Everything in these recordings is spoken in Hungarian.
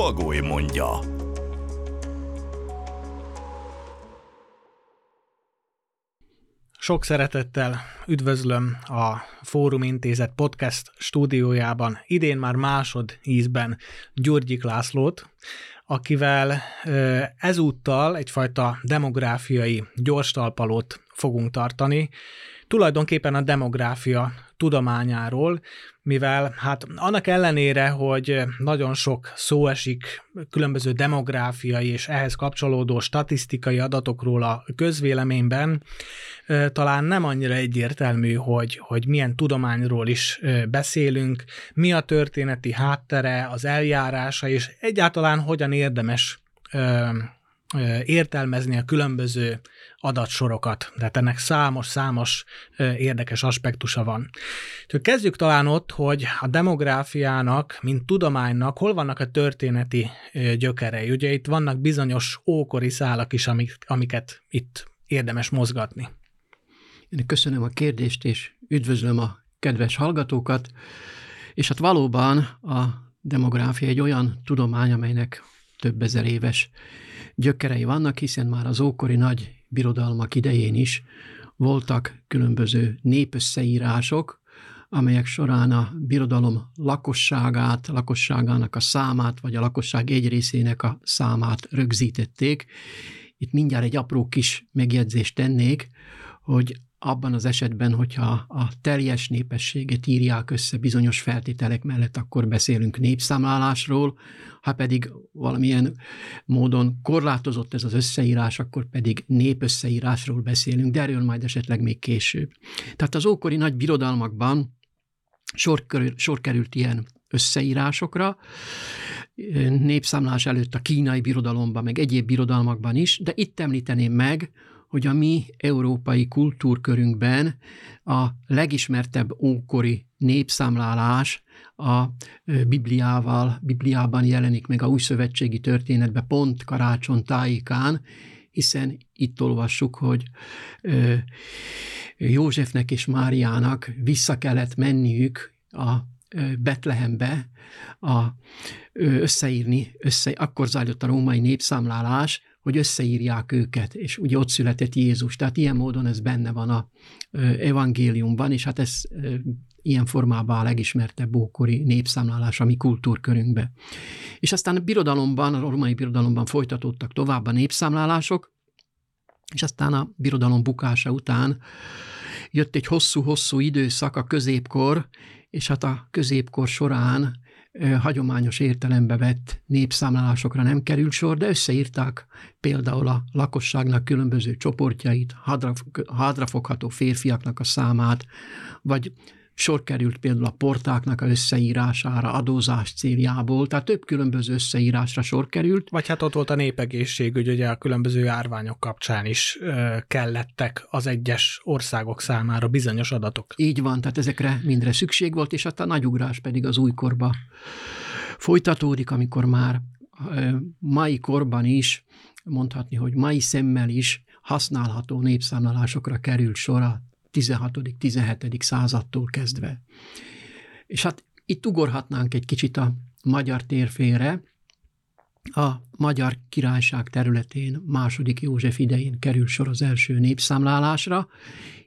Bagoly mondja. Sok szeretettel üdvözlöm a Fórum Intézet podcast stúdiójában, idén már másod ízben Gyurgyik Lászlót, akivel ezúttal egyfajta demográfiai gyorstalpalót fogunk tartani, tulajdonképpen a demográfia tudományáról, mivel hát annak ellenére, hogy nagyon sok szó esik különböző demográfiai és ehhez kapcsolódó statisztikai adatokról a közvéleményben, talán nem annyira egyértelmű, hogy, hogy milyen tudományról is beszélünk, mi a történeti háttere, az eljárása, és egyáltalán hogyan érdemes értelmezni a különböző adatsorokat. Tehát ennek számos-számos érdekes aspektusa van. Kezdjük talán ott, hogy a demográfiának, mint tudománynak hol vannak a történeti gyökerei. Ugye itt vannak bizonyos ókori szálak is, amik, amiket itt érdemes mozgatni. Én köszönöm a kérdést, és üdvözlöm a kedves hallgatókat. És hát valóban a demográfia egy olyan tudomány, amelynek több ezer éves gyökerei vannak, hiszen már az ókori nagy birodalmak idején is voltak különböző népösszeírások, amelyek során a birodalom lakosságát, lakosságának a számát, vagy a lakosság egy részének a számát rögzítették. Itt mindjárt egy apró kis megjegyzést tennék, hogy abban az esetben, hogyha a teljes népességet írják össze bizonyos feltételek mellett, akkor beszélünk népszámlálásról, ha pedig valamilyen módon korlátozott ez az összeírás, akkor pedig népösszeírásról beszélünk, de erről majd esetleg még később. Tehát az ókori nagy birodalmakban sor, körül, sor került ilyen összeírásokra, népszámlás előtt a kínai birodalomban, meg egyéb birodalmakban is, de itt említeném meg, hogy a mi európai kultúrkörünkben a legismertebb ókori népszámlálás a Bibliával, Bibliában jelenik meg a új szövetségi történetben pont karácson tájékán, hiszen itt olvassuk, hogy Józsefnek és Máriának vissza kellett menniük a Betlehembe a, összeírni, össze, akkor zajlott a római népszámlálás, hogy összeírják őket, és ugye ott született Jézus. Tehát ilyen módon ez benne van a evangéliumban, és hát ez ilyen formában a legismertebb ókori népszámlálás a mi kultúrkörünkbe. És aztán a birodalomban, a romai birodalomban folytatódtak tovább a népszámlálások, és aztán a birodalom bukása után jött egy hosszú-hosszú időszak, a középkor, és hát a középkor során hagyományos értelembe vett népszámlálásokra nem került sor, de összeírták például a lakosságnak különböző csoportjait, hadrafogható férfiaknak a számát, vagy sor került például a portáknak a összeírására adózás céljából, tehát több különböző összeírásra sor került. Vagy hát ott volt a népegészségügy, ugye a különböző árványok kapcsán is kellettek az egyes országok számára bizonyos adatok. Így van, tehát ezekre mindre szükség volt, és hát a nagyugrás pedig az újkorba folytatódik, amikor már mai korban is, mondhatni, hogy mai szemmel is használható népszámlálásokra került sor a 16.-17. századtól kezdve. És hát itt ugorhatnánk egy kicsit a magyar térfére, a Magyar Királyság területén második József idején kerül sor az első népszámlálásra.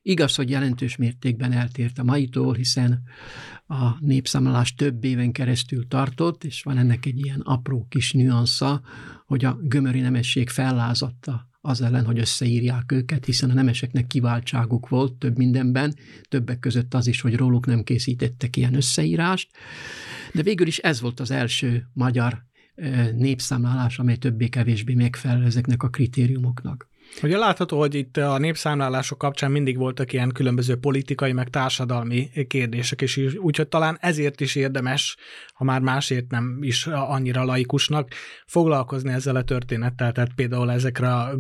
Igaz, hogy jelentős mértékben eltért a maitól, hiszen a népszámlálás több éven keresztül tartott, és van ennek egy ilyen apró kis nüansza, hogy a gömöri nemesség fellázadta az ellen, hogy összeírják őket, hiszen a nemeseknek kiváltságuk volt több mindenben, többek között az is, hogy róluk nem készítettek ilyen összeírást, de végül is ez volt az első magyar népszámlálás, amely többé-kevésbé megfelel ezeknek a kritériumoknak. Ugye látható, hogy itt a népszámlálások kapcsán mindig voltak ilyen különböző politikai, meg társadalmi kérdések, és úgyhogy talán ezért is érdemes, ha már másért nem is annyira laikusnak, foglalkozni ezzel a történettel, tehát például ezekre a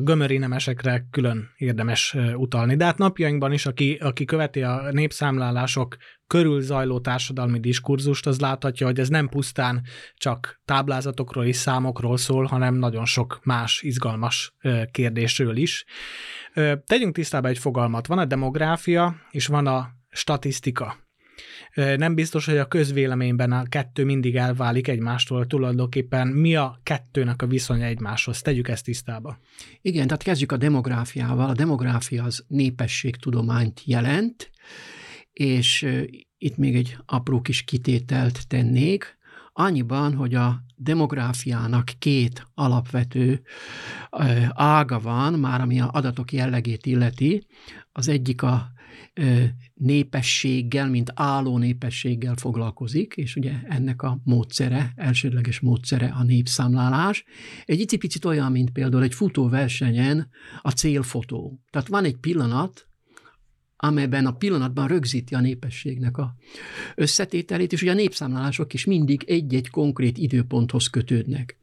gömöri nemesekre külön érdemes utalni. De hát napjainkban is, aki, aki követi a népszámlálások körül zajló társadalmi diskurzust, az láthatja, hogy ez nem pusztán csak táblázatokról és számokról szól, hanem nagyon sok más izgalmas kérdésről is. Tegyünk tisztába egy fogalmat. Van a demográfia, és van a statisztika. Nem biztos, hogy a közvéleményben a kettő mindig elválik egymástól tulajdonképpen. Mi a kettőnek a viszonya egymáshoz? Tegyük ezt tisztába. Igen, tehát kezdjük a demográfiával. A demográfia az népességtudományt jelent, és itt még egy apró kis kitételt tennék, annyiban, hogy a demográfiának két alapvető ága van, már ami a adatok jellegét illeti. Az egyik a népességgel, mint álló népességgel foglalkozik, és ugye ennek a módszere, elsődleges módszere a népszámlálás. Egy icipicit olyan, mint például egy futóversenyen a célfotó. Tehát van egy pillanat, amelyben a pillanatban rögzíti a népességnek a összetételét, és ugye a népszámlálások is mindig egy-egy konkrét időponthoz kötődnek.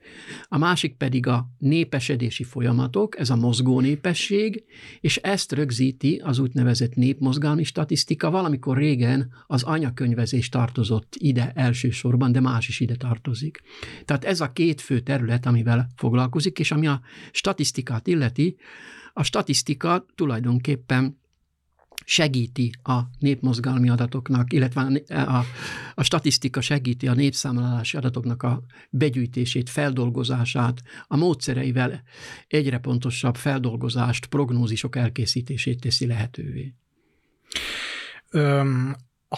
A másik pedig a népesedési folyamatok, ez a mozgó népesség, és ezt rögzíti az úgynevezett népmozgalmi statisztika, valamikor régen az anyakönyvezés tartozott ide elsősorban, de más is ide tartozik. Tehát ez a két fő terület, amivel foglalkozik, és ami a statisztikát illeti, a statisztika tulajdonképpen segíti a népmozgalmi adatoknak, illetve a, a statisztika segíti a népszámlálási adatoknak a begyűjtését, feldolgozását, a módszereivel egyre pontosabb feldolgozást, prognózisok elkészítését teszi lehetővé. Öm,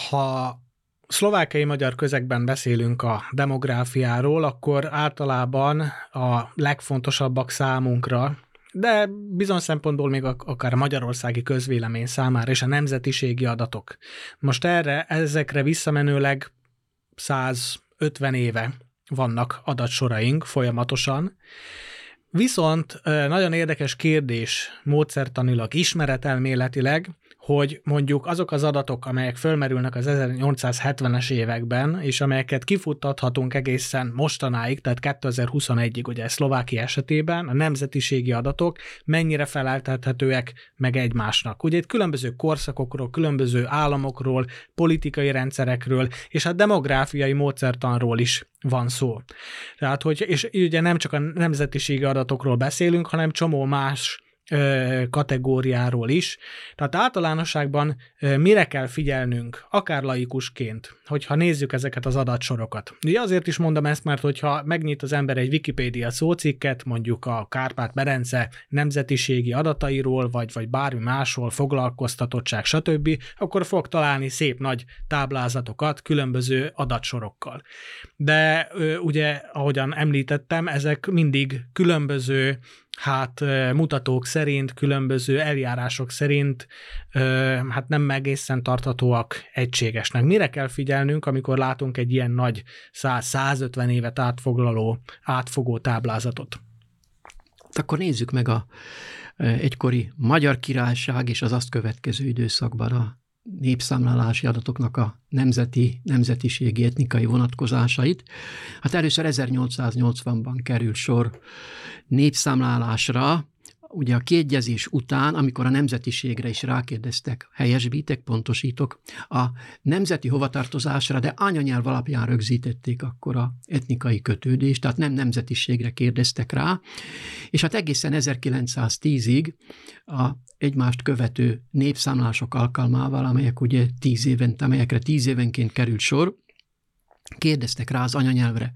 ha szlovákiai magyar közegben beszélünk a demográfiáról, akkor általában a legfontosabbak számunkra de bizony szempontból még akár a magyarországi közvélemény számára és a nemzetiségi adatok. Most erre, ezekre visszamenőleg 150 éve vannak adatsoraink folyamatosan, Viszont nagyon érdekes kérdés módszertanilag, ismeretelméletileg, hogy mondjuk azok az adatok, amelyek fölmerülnek az 1870-es években, és amelyeket kifuttathatunk egészen mostanáig, tehát 2021-ig, ugye Szlovákia esetében, a nemzetiségi adatok mennyire feleltethetőek meg egymásnak. Ugye itt különböző korszakokról, különböző államokról, politikai rendszerekről, és a demográfiai módszertanról is van szó. Tehát, hogy, és ugye nem csak a nemzetiségi adatokról beszélünk, hanem csomó más kategóriáról is. Tehát általánosságban mire kell figyelnünk, akár laikusként, hogyha nézzük ezeket az adatsorokat. Ugye azért is mondom ezt, mert hogyha megnyit az ember egy Wikipédia szócikket, mondjuk a Kárpát-Berence nemzetiségi adatairól, vagy, vagy bármi másról, foglalkoztatottság, stb., akkor fog találni szép nagy táblázatokat különböző adatsorokkal. De ugye, ahogyan említettem, ezek mindig különböző hát mutatók szerint, különböző eljárások szerint hát nem egészen tarthatóak egységesnek. Mire kell figyelnünk, amikor látunk egy ilyen nagy 100-150 évet átfoglaló, átfogó táblázatot? Akkor nézzük meg a egykori Magyar Királyság és az azt következő időszakban a népszámlálási adatoknak a nemzeti, nemzetiségi, etnikai vonatkozásait. Hát először 1880-ban kerül sor népszámlálásra, ugye a kiegyezés után, amikor a nemzetiségre is rákérdeztek, helyesbítek, pontosítok, a nemzeti hovatartozásra, de anyanyelv alapján rögzítették akkor a etnikai kötődést, tehát nem nemzetiségre kérdeztek rá, és hát egészen 1910-ig a egymást követő népszámlások alkalmával, amelyek ugye tíz évente, amelyekre tíz évenként került sor, kérdeztek rá az anyanyelvre.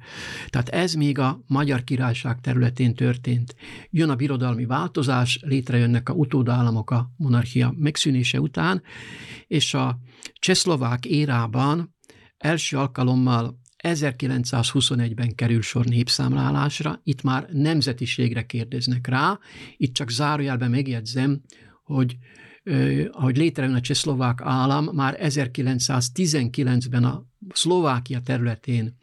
Tehát ez még a Magyar Királyság területén történt. Jön a birodalmi változás, létrejönnek a utódállamok a monarchia megszűnése után, és a csehszlovák érában első alkalommal 1921-ben kerül sor népszámlálásra, itt már nemzetiségre kérdeznek rá, itt csak zárójelben megjegyzem, hogy ahogy létrejön a csehszlovák állam, már 1919-ben a Szlovákia területén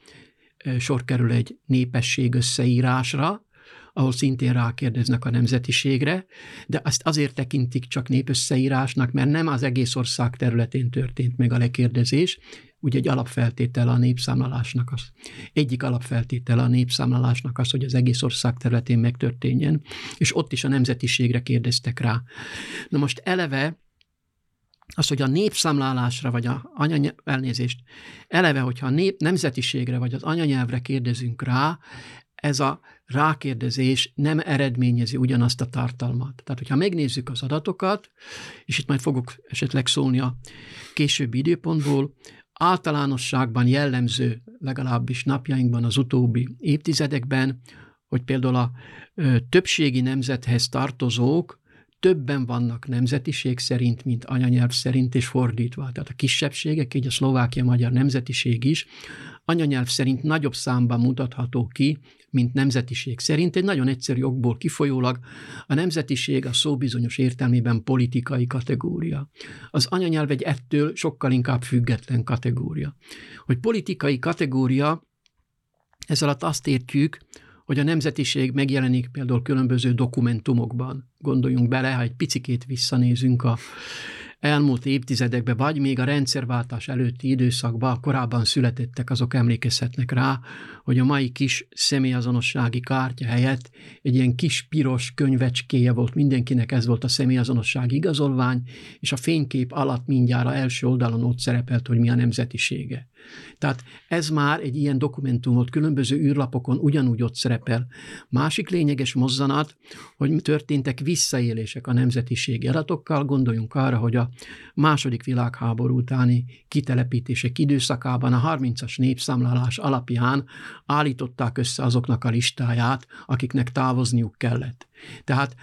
sor kerül egy népesség összeírásra, ahol szintén rákérdeznek a nemzetiségre, de azt azért tekintik csak népösszeírásnak, mert nem az egész ország területén történt meg a lekérdezés, ugye egy alapfeltétele a népszámlálásnak az. Egyik alapfeltétele a népszámlálásnak az, hogy az egész ország területén megtörténjen, és ott is a nemzetiségre kérdeztek rá. Na most eleve az, hogy a népszámlálásra, vagy a anyanyelv, elnézést, eleve, hogyha a nép, nemzetiségre, vagy az anyanyelvre kérdezünk rá, ez a rákérdezés nem eredményezi ugyanazt a tartalmat. Tehát, hogyha megnézzük az adatokat, és itt majd fogok esetleg szólni a későbbi időpontból, általánosságban jellemző, legalábbis napjainkban az utóbbi évtizedekben, hogy például a többségi nemzethez tartozók többen vannak nemzetiség szerint, mint anyanyelv szerint, és fordítva. Tehát a kisebbségek, így a szlovákia-magyar nemzetiség is, anyanyelv szerint nagyobb számban mutatható ki, mint nemzetiség szerint. Egy nagyon egyszerű okból kifolyólag a nemzetiség a szó bizonyos értelmében politikai kategória. Az anyanyelv egy ettől sokkal inkább független kategória. Hogy politikai kategória, ez alatt azt értjük, hogy a nemzetiség megjelenik például különböző dokumentumokban. Gondoljunk bele, ha egy picikét visszanézünk a elmúlt évtizedekben, vagy még a rendszerváltás előtti időszakban korábban születettek, azok emlékezhetnek rá, hogy a mai kis személyazonossági kártya helyett egy ilyen kis piros könyvecskéje volt mindenkinek, ez volt a személyazonossági igazolvány, és a fénykép alatt mindjárt első oldalon ott szerepelt, hogy mi a nemzetisége. Tehát ez már egy ilyen dokumentumot különböző űrlapokon ugyanúgy ott szerepel. Másik lényeges mozzanat, hogy történtek visszaélések a nemzetiségi adatokkal, gondoljunk arra, hogy a második világháború utáni kitelepítések időszakában a 30-as népszámlálás alapján állították össze azoknak a listáját, akiknek távozniuk kellett. Tehát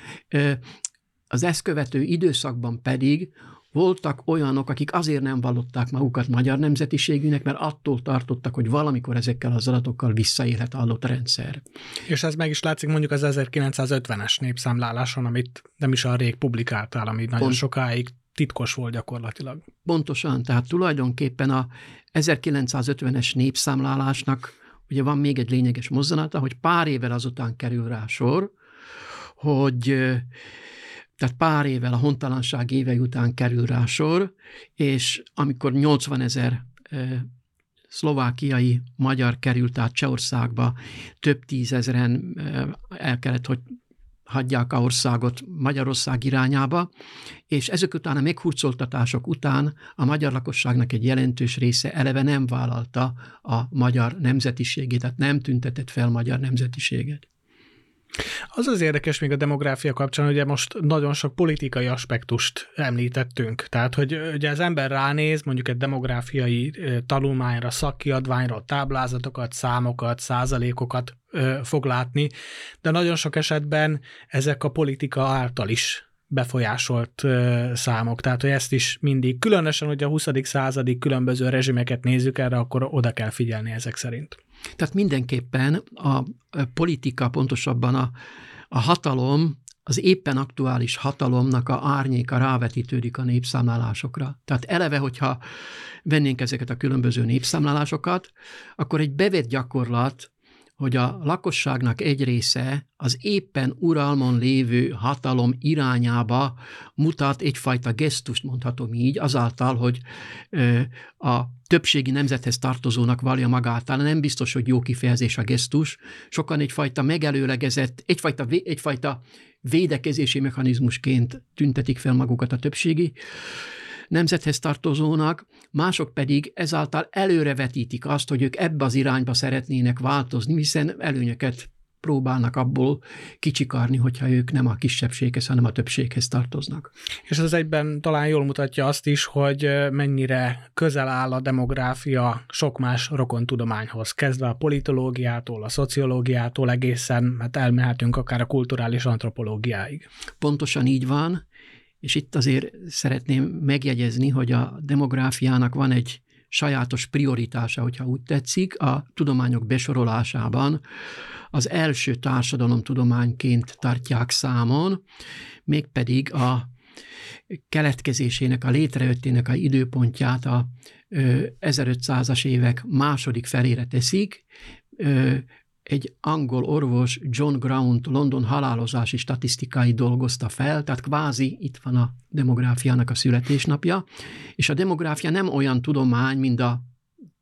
az ezt követő időszakban pedig voltak olyanok, akik azért nem vallották magukat magyar nemzetiségűnek, mert attól tartottak, hogy valamikor ezekkel az adatokkal visszaélhet adott rendszer. És ez meg is látszik mondjuk az 1950-es népszámláláson, amit nem is a rég publikáltál, ami nagyon Pont. sokáig titkos volt gyakorlatilag. Pontosan, tehát tulajdonképpen a 1950-es népszámlálásnak ugye van még egy lényeges mozzanata, hogy pár évvel azután kerül rá sor, hogy tehát pár évvel a hontalanság évei után kerül rá sor, és amikor 80 ezer szlovákiai magyar került át Csehországba, több tízezeren el kellett, hogy hagyják a országot Magyarország irányába, és ezek után a meghurcoltatások után a magyar lakosságnak egy jelentős része eleve nem vállalta a magyar nemzetiségét, tehát nem tüntetett fel magyar nemzetiséget. Az az érdekes még a demográfia kapcsán, ugye most nagyon sok politikai aspektust említettünk. Tehát, hogy ugye az ember ránéz mondjuk egy demográfiai tanulmányra, szakkiadványra, táblázatokat, számokat, százalékokat fog látni, de nagyon sok esetben ezek a politika által is befolyásolt számok. Tehát, hogy ezt is mindig, különösen, hogy a 20. századig különböző rezsimeket nézzük erre, akkor oda kell figyelni ezek szerint. Tehát mindenképpen a politika, pontosabban a, a hatalom, az éppen aktuális hatalomnak a árnyéka rávetítődik a népszámlálásokra. Tehát eleve, hogyha vennénk ezeket a különböző népszámlálásokat, akkor egy bevett gyakorlat, hogy a lakosságnak egy része az éppen uralmon lévő hatalom irányába mutat egyfajta gesztust, mondhatom így, azáltal, hogy a többségi nemzethez tartozónak valja magától, nem biztos, hogy jó kifejezés a gesztus, sokan egyfajta megelőlegezett, egyfajta, egyfajta védekezési mechanizmusként tüntetik fel magukat a többségi nemzethez tartozónak, mások pedig ezáltal előrevetítik azt, hogy ők ebbe az irányba szeretnének változni, hiszen előnyöket próbálnak abból kicsikarni, hogyha ők nem a kisebbséghez, hanem a többséghez tartoznak. És ez egyben talán jól mutatja azt is, hogy mennyire közel áll a demográfia sok más rokon tudományhoz, kezdve a politológiától, a szociológiától egészen, hát elmehetünk akár a kulturális antropológiáig. Pontosan így van, és itt azért szeretném megjegyezni, hogy a demográfiának van egy sajátos prioritása, hogyha úgy tetszik, a tudományok besorolásában. Az első társadalomtudományként tartják számon, mégpedig a keletkezésének, a létrejöttének a időpontját a 1500-as évek második felére teszik, egy angol orvos John Graunt London halálozási statisztikái dolgozta fel, tehát kvázi itt van a demográfiának a születésnapja, és a demográfia nem olyan tudomány, mint a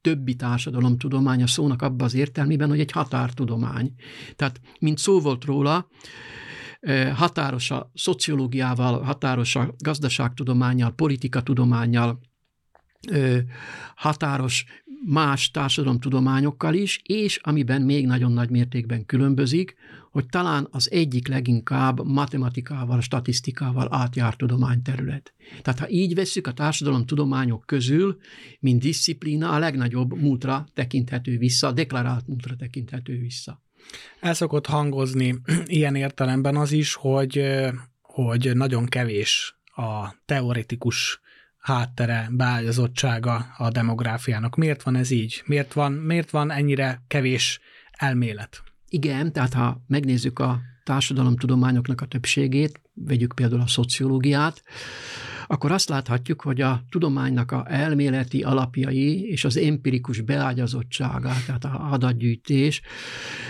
többi társadalomtudomány a szónak abban az értelmében, hogy egy határtudomány. Tehát, mint szó volt róla, határos a szociológiával, határos a gazdaságtudományjal, politikatudományjal, határos más társadalomtudományokkal is, és amiben még nagyon nagy mértékben különbözik, hogy talán az egyik leginkább matematikával, statisztikával átjárt tudományterület. Tehát ha így vesszük a társadalomtudományok közül, mint disziplína, a legnagyobb múltra tekinthető vissza, deklarált múltra tekinthető vissza. El szokott hangozni ilyen értelemben az is, hogy, hogy nagyon kevés a teoretikus háttere, beágyazottsága a demográfiának. Miért van ez így? Miért van, miért van ennyire kevés elmélet? Igen, tehát ha megnézzük a társadalomtudományoknak a többségét, vegyük például a szociológiát, akkor azt láthatjuk, hogy a tudománynak a elméleti alapjai és az empirikus beágyazottsága, tehát a adatgyűjtés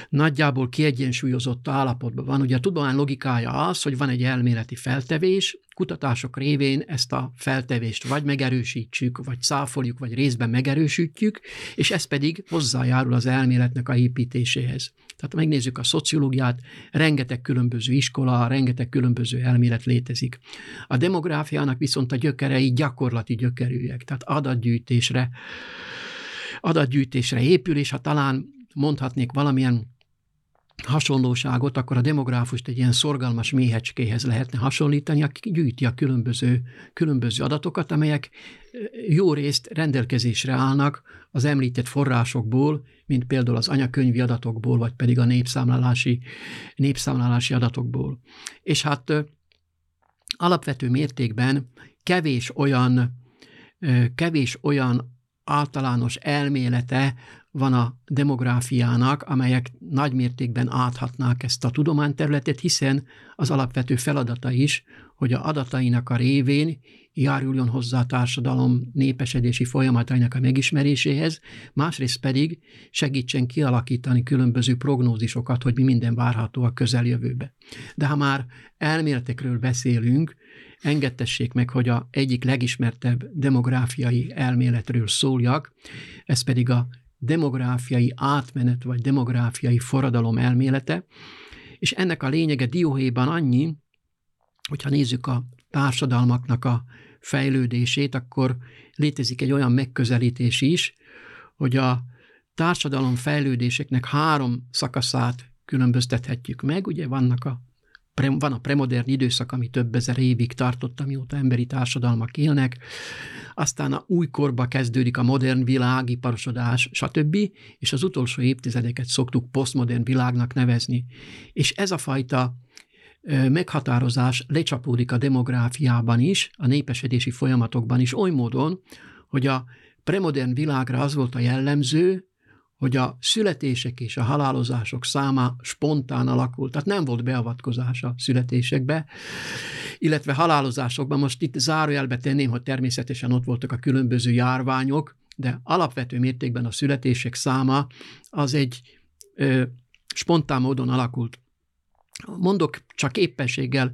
nagyjából kiegyensúlyozott állapotban van. Ugye a tudomány logikája az, hogy van egy elméleti feltevés, kutatások révén ezt a feltevést vagy megerősítsük, vagy száfoljuk, vagy részben megerősítjük, és ez pedig hozzájárul az elméletnek a építéséhez. Tehát megnézzük a szociológiát, rengeteg különböző iskola, rengeteg különböző elmélet létezik. A demográfiának viszont a gyökerei gyakorlati gyökerűek, tehát adatgyűjtésre, adatgyűjtésre épül, és ha talán mondhatnék valamilyen hasonlóságot, akkor a demográfust egy ilyen szorgalmas méhecskéhez lehetne hasonlítani, aki gyűjti a különböző, különböző adatokat, amelyek jó részt rendelkezésre állnak az említett forrásokból, mint például az anyakönyvi adatokból, vagy pedig a népszámlálási, népszámlálási adatokból. És hát alapvető mértékben kevés olyan, kevés olyan általános elmélete van a demográfiának, amelyek nagy mértékben áthatnák ezt a tudományterületet, hiszen az alapvető feladata is, hogy a adatainak a révén járuljon hozzá a társadalom népesedési folyamatainak a megismeréséhez, másrészt pedig segítsen kialakítani különböző prognózisokat, hogy mi minden várható a közeljövőbe. De ha már elméletekről beszélünk, engedtessék meg, hogy a egyik legismertebb demográfiai elméletről szóljak, ez pedig a demográfiai átmenet vagy demográfiai forradalom elmélete, és ennek a lényege dióhéjban annyi, hogyha nézzük a társadalmaknak a fejlődését, akkor létezik egy olyan megközelítés is, hogy a társadalom fejlődéseknek három szakaszát különböztethetjük meg. Ugye vannak a van a premodern időszak, ami több ezer évig tartott, amióta emberi társadalmak élnek, aztán a újkorba kezdődik a modern világ, iparosodás, stb., és az utolsó évtizedeket szoktuk posztmodern világnak nevezni. És ez a fajta meghatározás lecsapódik a demográfiában is, a népesedési folyamatokban is, oly módon, hogy a premodern világra az volt a jellemző, hogy a születések és a halálozások száma spontán alakult, tehát nem volt beavatkozás a születésekbe, illetve halálozásokban. Most itt zárójelbe tenném, hogy természetesen ott voltak a különböző járványok, de alapvető mértékben a születések száma az egy ö, spontán módon alakult. Mondok csak éppenséggel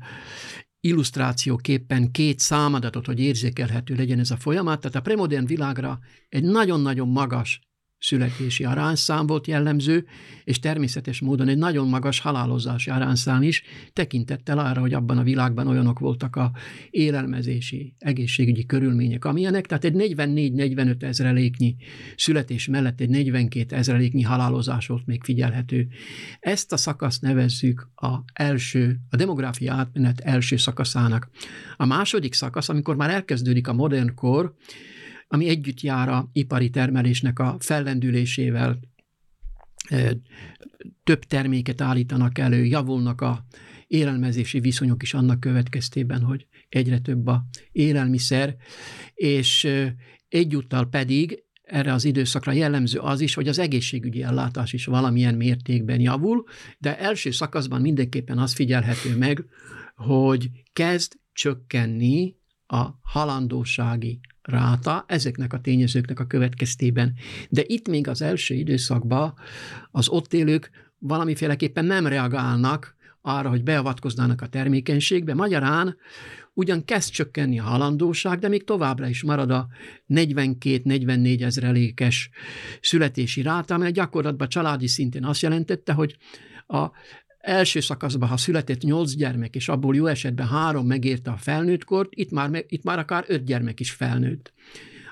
illusztrációképpen két számadatot, hogy érzékelhető legyen ez a folyamat. Tehát a premodern világra egy nagyon-nagyon magas születési arányszám volt jellemző, és természetes módon egy nagyon magas halálozási arányszám is, tekintettel arra, hogy abban a világban olyanok voltak a élelmezési, egészségügyi körülmények, amilyenek, tehát egy 44-45 ezreléknyi születés mellett egy 42 ezreléknyi halálozás volt még figyelhető. Ezt a szakaszt nevezzük a első, a demográfia átmenet első szakaszának. A második szakasz, amikor már elkezdődik a modern kor, ami együtt jár a ipari termelésnek a fellendülésével, több terméket állítanak elő, javulnak a élelmezési viszonyok is annak következtében, hogy egyre több a élelmiszer, és egyúttal pedig erre az időszakra jellemző az is, hogy az egészségügyi ellátás is valamilyen mértékben javul, de első szakaszban mindenképpen az figyelhető meg, hogy kezd csökkenni a halandósági ráta ezeknek a tényezőknek a következtében. De itt még az első időszakban az ott élők valamiféleképpen nem reagálnak arra, hogy beavatkoznának a termékenységbe. Magyarán ugyan kezd csökkenni a halandóság, de még továbbra is marad a 42-44 ezrelékes születési ráta, amely gyakorlatban családi szintén azt jelentette, hogy a első szakaszban, ha született nyolc gyermek, és abból jó esetben három megérte a felnőttkort, itt már, itt már akár öt gyermek is felnőtt.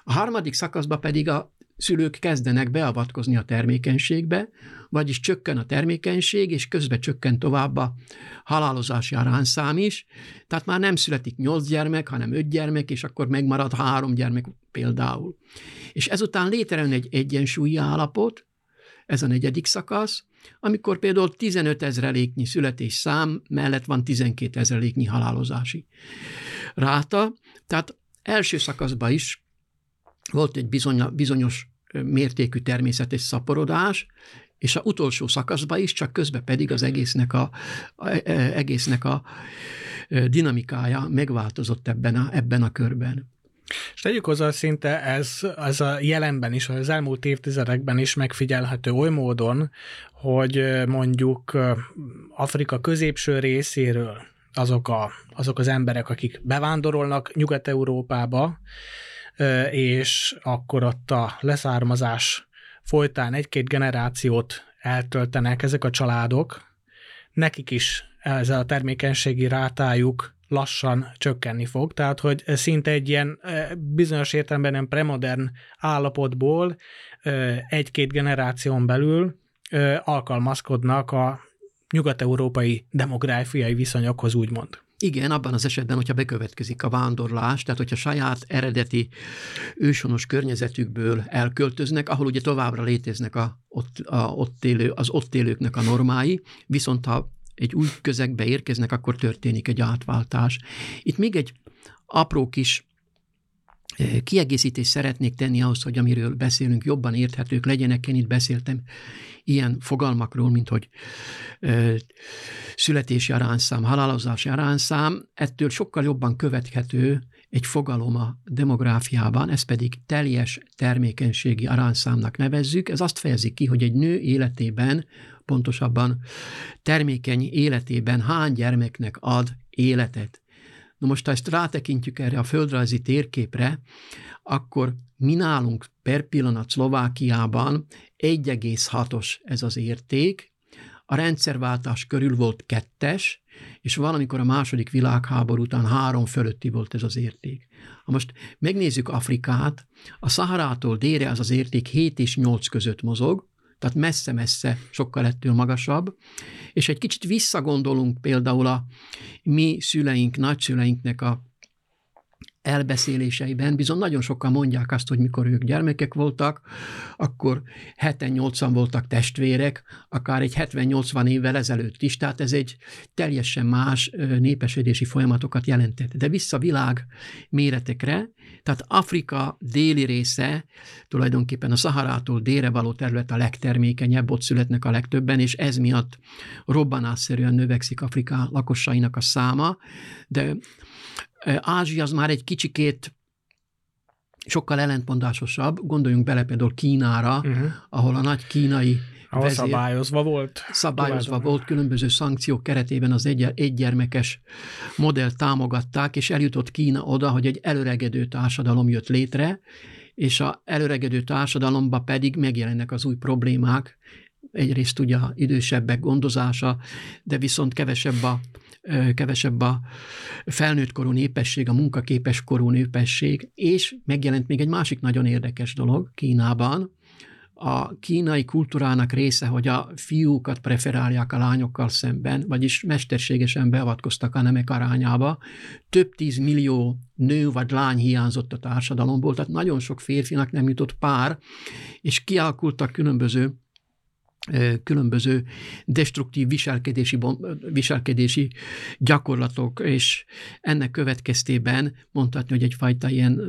A harmadik szakaszban pedig a szülők kezdenek beavatkozni a termékenységbe, vagyis csökken a termékenység, és közben csökken tovább a halálozási arányszám is, tehát már nem születik nyolc gyermek, hanem öt gyermek, és akkor megmarad három gyermek például. És ezután létrejön egy egyensúlyi állapot, ez a negyedik szakasz, amikor például 15 ezreléknyi születés szám mellett van 12 ezreléknyi halálozási ráta, tehát első szakaszban is volt egy bizonyos mértékű természetes szaporodás, és a utolsó szakaszban is, csak közben pedig az egésznek a, a, a, egésznek a dinamikája megváltozott ebben a, ebben a körben. És tegyük hozzá, szinte ez, ez a jelenben is, az elmúlt évtizedekben is megfigyelhető oly módon, hogy mondjuk Afrika középső részéről azok, a, azok az emberek, akik bevándorolnak Nyugat-Európába, és akkor ott a leszármazás folytán egy-két generációt eltöltenek ezek a családok, nekik is ezzel a termékenységi rátájuk lassan csökkenni fog, tehát hogy szinte egy ilyen bizonyos értelemben nem premodern állapotból egy-két generáción belül alkalmazkodnak a nyugat-európai demográfiai viszonyokhoz, úgymond. Igen, abban az esetben, hogyha bekövetkezik a vándorlás, tehát hogyha saját eredeti ősonos környezetükből elköltöznek, ahol ugye továbbra léteznek a, ott, a, ott élő, az ott élőknek a normái, viszont ha egy új közegbe érkeznek, akkor történik egy átváltás. Itt még egy apró kis kiegészítést szeretnék tenni ahhoz, hogy amiről beszélünk, jobban érthetők legyenek. Én itt beszéltem ilyen fogalmakról, mint hogy ö, születési arányszám, halálozási arányszám, ettől sokkal jobban követhető egy fogalom a demográfiában, ez pedig teljes termékenységi arányszámnak nevezzük. Ez azt fejezi ki, hogy egy nő életében, pontosabban termékeny életében hány gyermeknek ad életet. Na most, ha ezt rátekintjük erre a földrajzi térképre, akkor mi nálunk per pillanat Szlovákiában 1,6-os ez az érték, a rendszerváltás körül volt kettes, és valamikor a második világháború után három fölötti volt ez az érték. Ha most megnézzük Afrikát, a Szaharától délre az az érték 7 és 8 között mozog, tehát messze-messze sokkal ettől magasabb, és egy kicsit visszagondolunk például a mi szüleink, nagyszüleinknek a elbeszéléseiben bizony nagyon sokan mondják azt, hogy mikor ők gyermekek voltak, akkor 7-8-an voltak testvérek, akár egy 70-80 évvel ezelőtt is, tehát ez egy teljesen más népesedési folyamatokat jelentett. De vissza világ méretekre, tehát Afrika déli része, tulajdonképpen a Szaharától délre való terület a legtermékenyebb, ott születnek a legtöbben, és ez miatt robbanásszerűen növekszik Afrika lakosainak a száma, de Ázsia az már egy kicsikét sokkal ellentmondásosabb, gondoljunk bele például Kínára, uh-huh. ahol a nagy kínai ahol vezér, szabályozva volt. Szabályozva volt, különböző szankciók keretében az egy, egygyermekes modell támogatták, és eljutott Kína oda, hogy egy előregedő társadalom jött létre, és a előregedő társadalomba pedig megjelennek az új problémák, egyrészt ugye idősebbek gondozása, de viszont kevesebb a kevesebb a felnőtt korú népesség, a munkaképes korú népesség, és megjelent még egy másik nagyon érdekes dolog Kínában, a kínai kultúrának része, hogy a fiúkat preferálják a lányokkal szemben, vagyis mesterségesen beavatkoztak a nemek arányába. Több tíz millió nő vagy lány hiányzott a társadalomból, tehát nagyon sok férfinak nem jutott pár, és kialakultak különböző különböző destruktív viselkedési, viselkedési gyakorlatok, és ennek következtében mondhatni, hogy egyfajta ilyen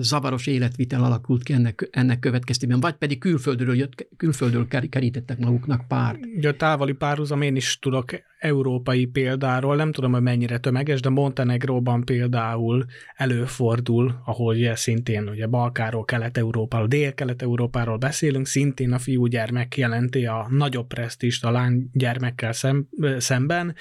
zavaros életvitel alakult ki ennek, ennek következtében, vagy pedig külföldről, jött, külföldről kerítettek maguknak pár. Ugye a távoli párhuzam én is tudok európai példáról, nem tudom, hogy mennyire tömeges, de Montenegróban például előfordul, ahol ugye szintén ugye Balkáról, Kelet-Európáról, Dél-Kelet-Európáról beszélünk, szintén a fiúgyermek jelenti a nagyobb presztist a lánygyermekkel szem, szemben,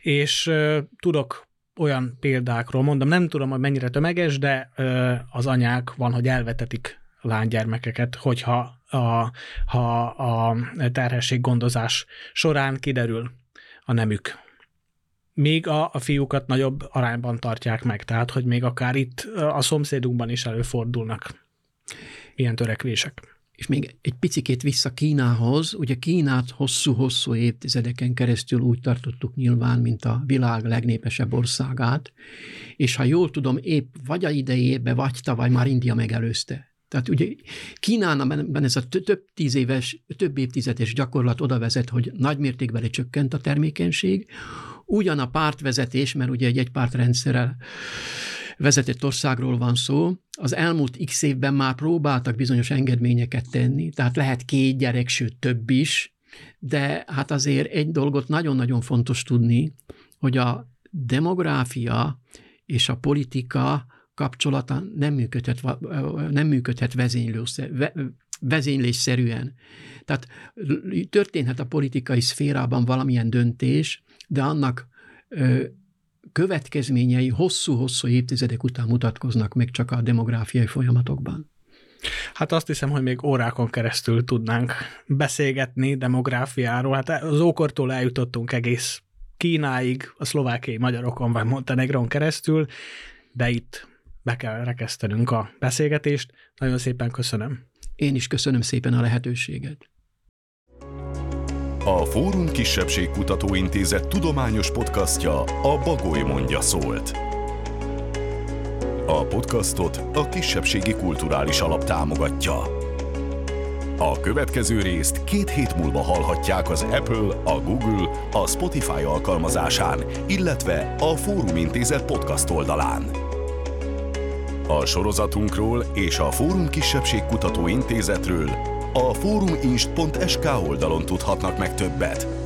és uh, tudok olyan példákról mondom, nem tudom, hogy mennyire tömeges, de uh, az anyák van, hogy elvetetik lánygyermekeket, hogyha a, ha a terhesség gondozás során kiderül a nemük. Még a, a fiúkat nagyobb arányban tartják meg, tehát hogy még akár itt a szomszédunkban is előfordulnak ilyen törekvések. És még egy picikét vissza Kínához, ugye Kínát hosszú-hosszú évtizedeken keresztül úgy tartottuk nyilván, mint a világ legnépesebb országát, és ha jól tudom, épp vagy a idejébe, vagy tavaly már India megelőzte. Tehát ugye Kínában ez a több tíz éves, több évtizedes gyakorlat oda vezet, hogy nagymértékben csökkent a termékenység, ugyan a pártvezetés, mert ugye egy egypártrendszerrel vezetett országról van szó, az elmúlt x évben már próbáltak bizonyos engedményeket tenni, tehát lehet két gyerek, sőt több is, de hát azért egy dolgot nagyon-nagyon fontos tudni, hogy a demográfia és a politika kapcsolata nem működhet, nem működhet vezénylésszerűen. Tehát történhet a politikai szférában valamilyen döntés, de annak következményei hosszú-hosszú évtizedek után mutatkoznak meg csak a demográfiai folyamatokban. Hát azt hiszem, hogy még órákon keresztül tudnánk beszélgetni demográfiáról. Hát az ókortól eljutottunk egész Kínáig, a szlovákiai magyarokon vagy Montenegron keresztül, de itt be kell rekesztenünk a beszélgetést. Nagyon szépen köszönöm. Én is köszönöm szépen a lehetőséget. A Fórum Kisebbségkutató Intézet tudományos podcastja a Bagoly mondja szólt. A podcastot a Kisebbségi Kulturális Alap támogatja. A következő részt két hét múlva hallhatják az Apple, a Google, a Spotify alkalmazásán, illetve a Fórum Intézet podcast oldalán. A sorozatunkról és a Fórum Kisebbségkutató Intézetről a fóruminst.sk oldalon tudhatnak meg többet.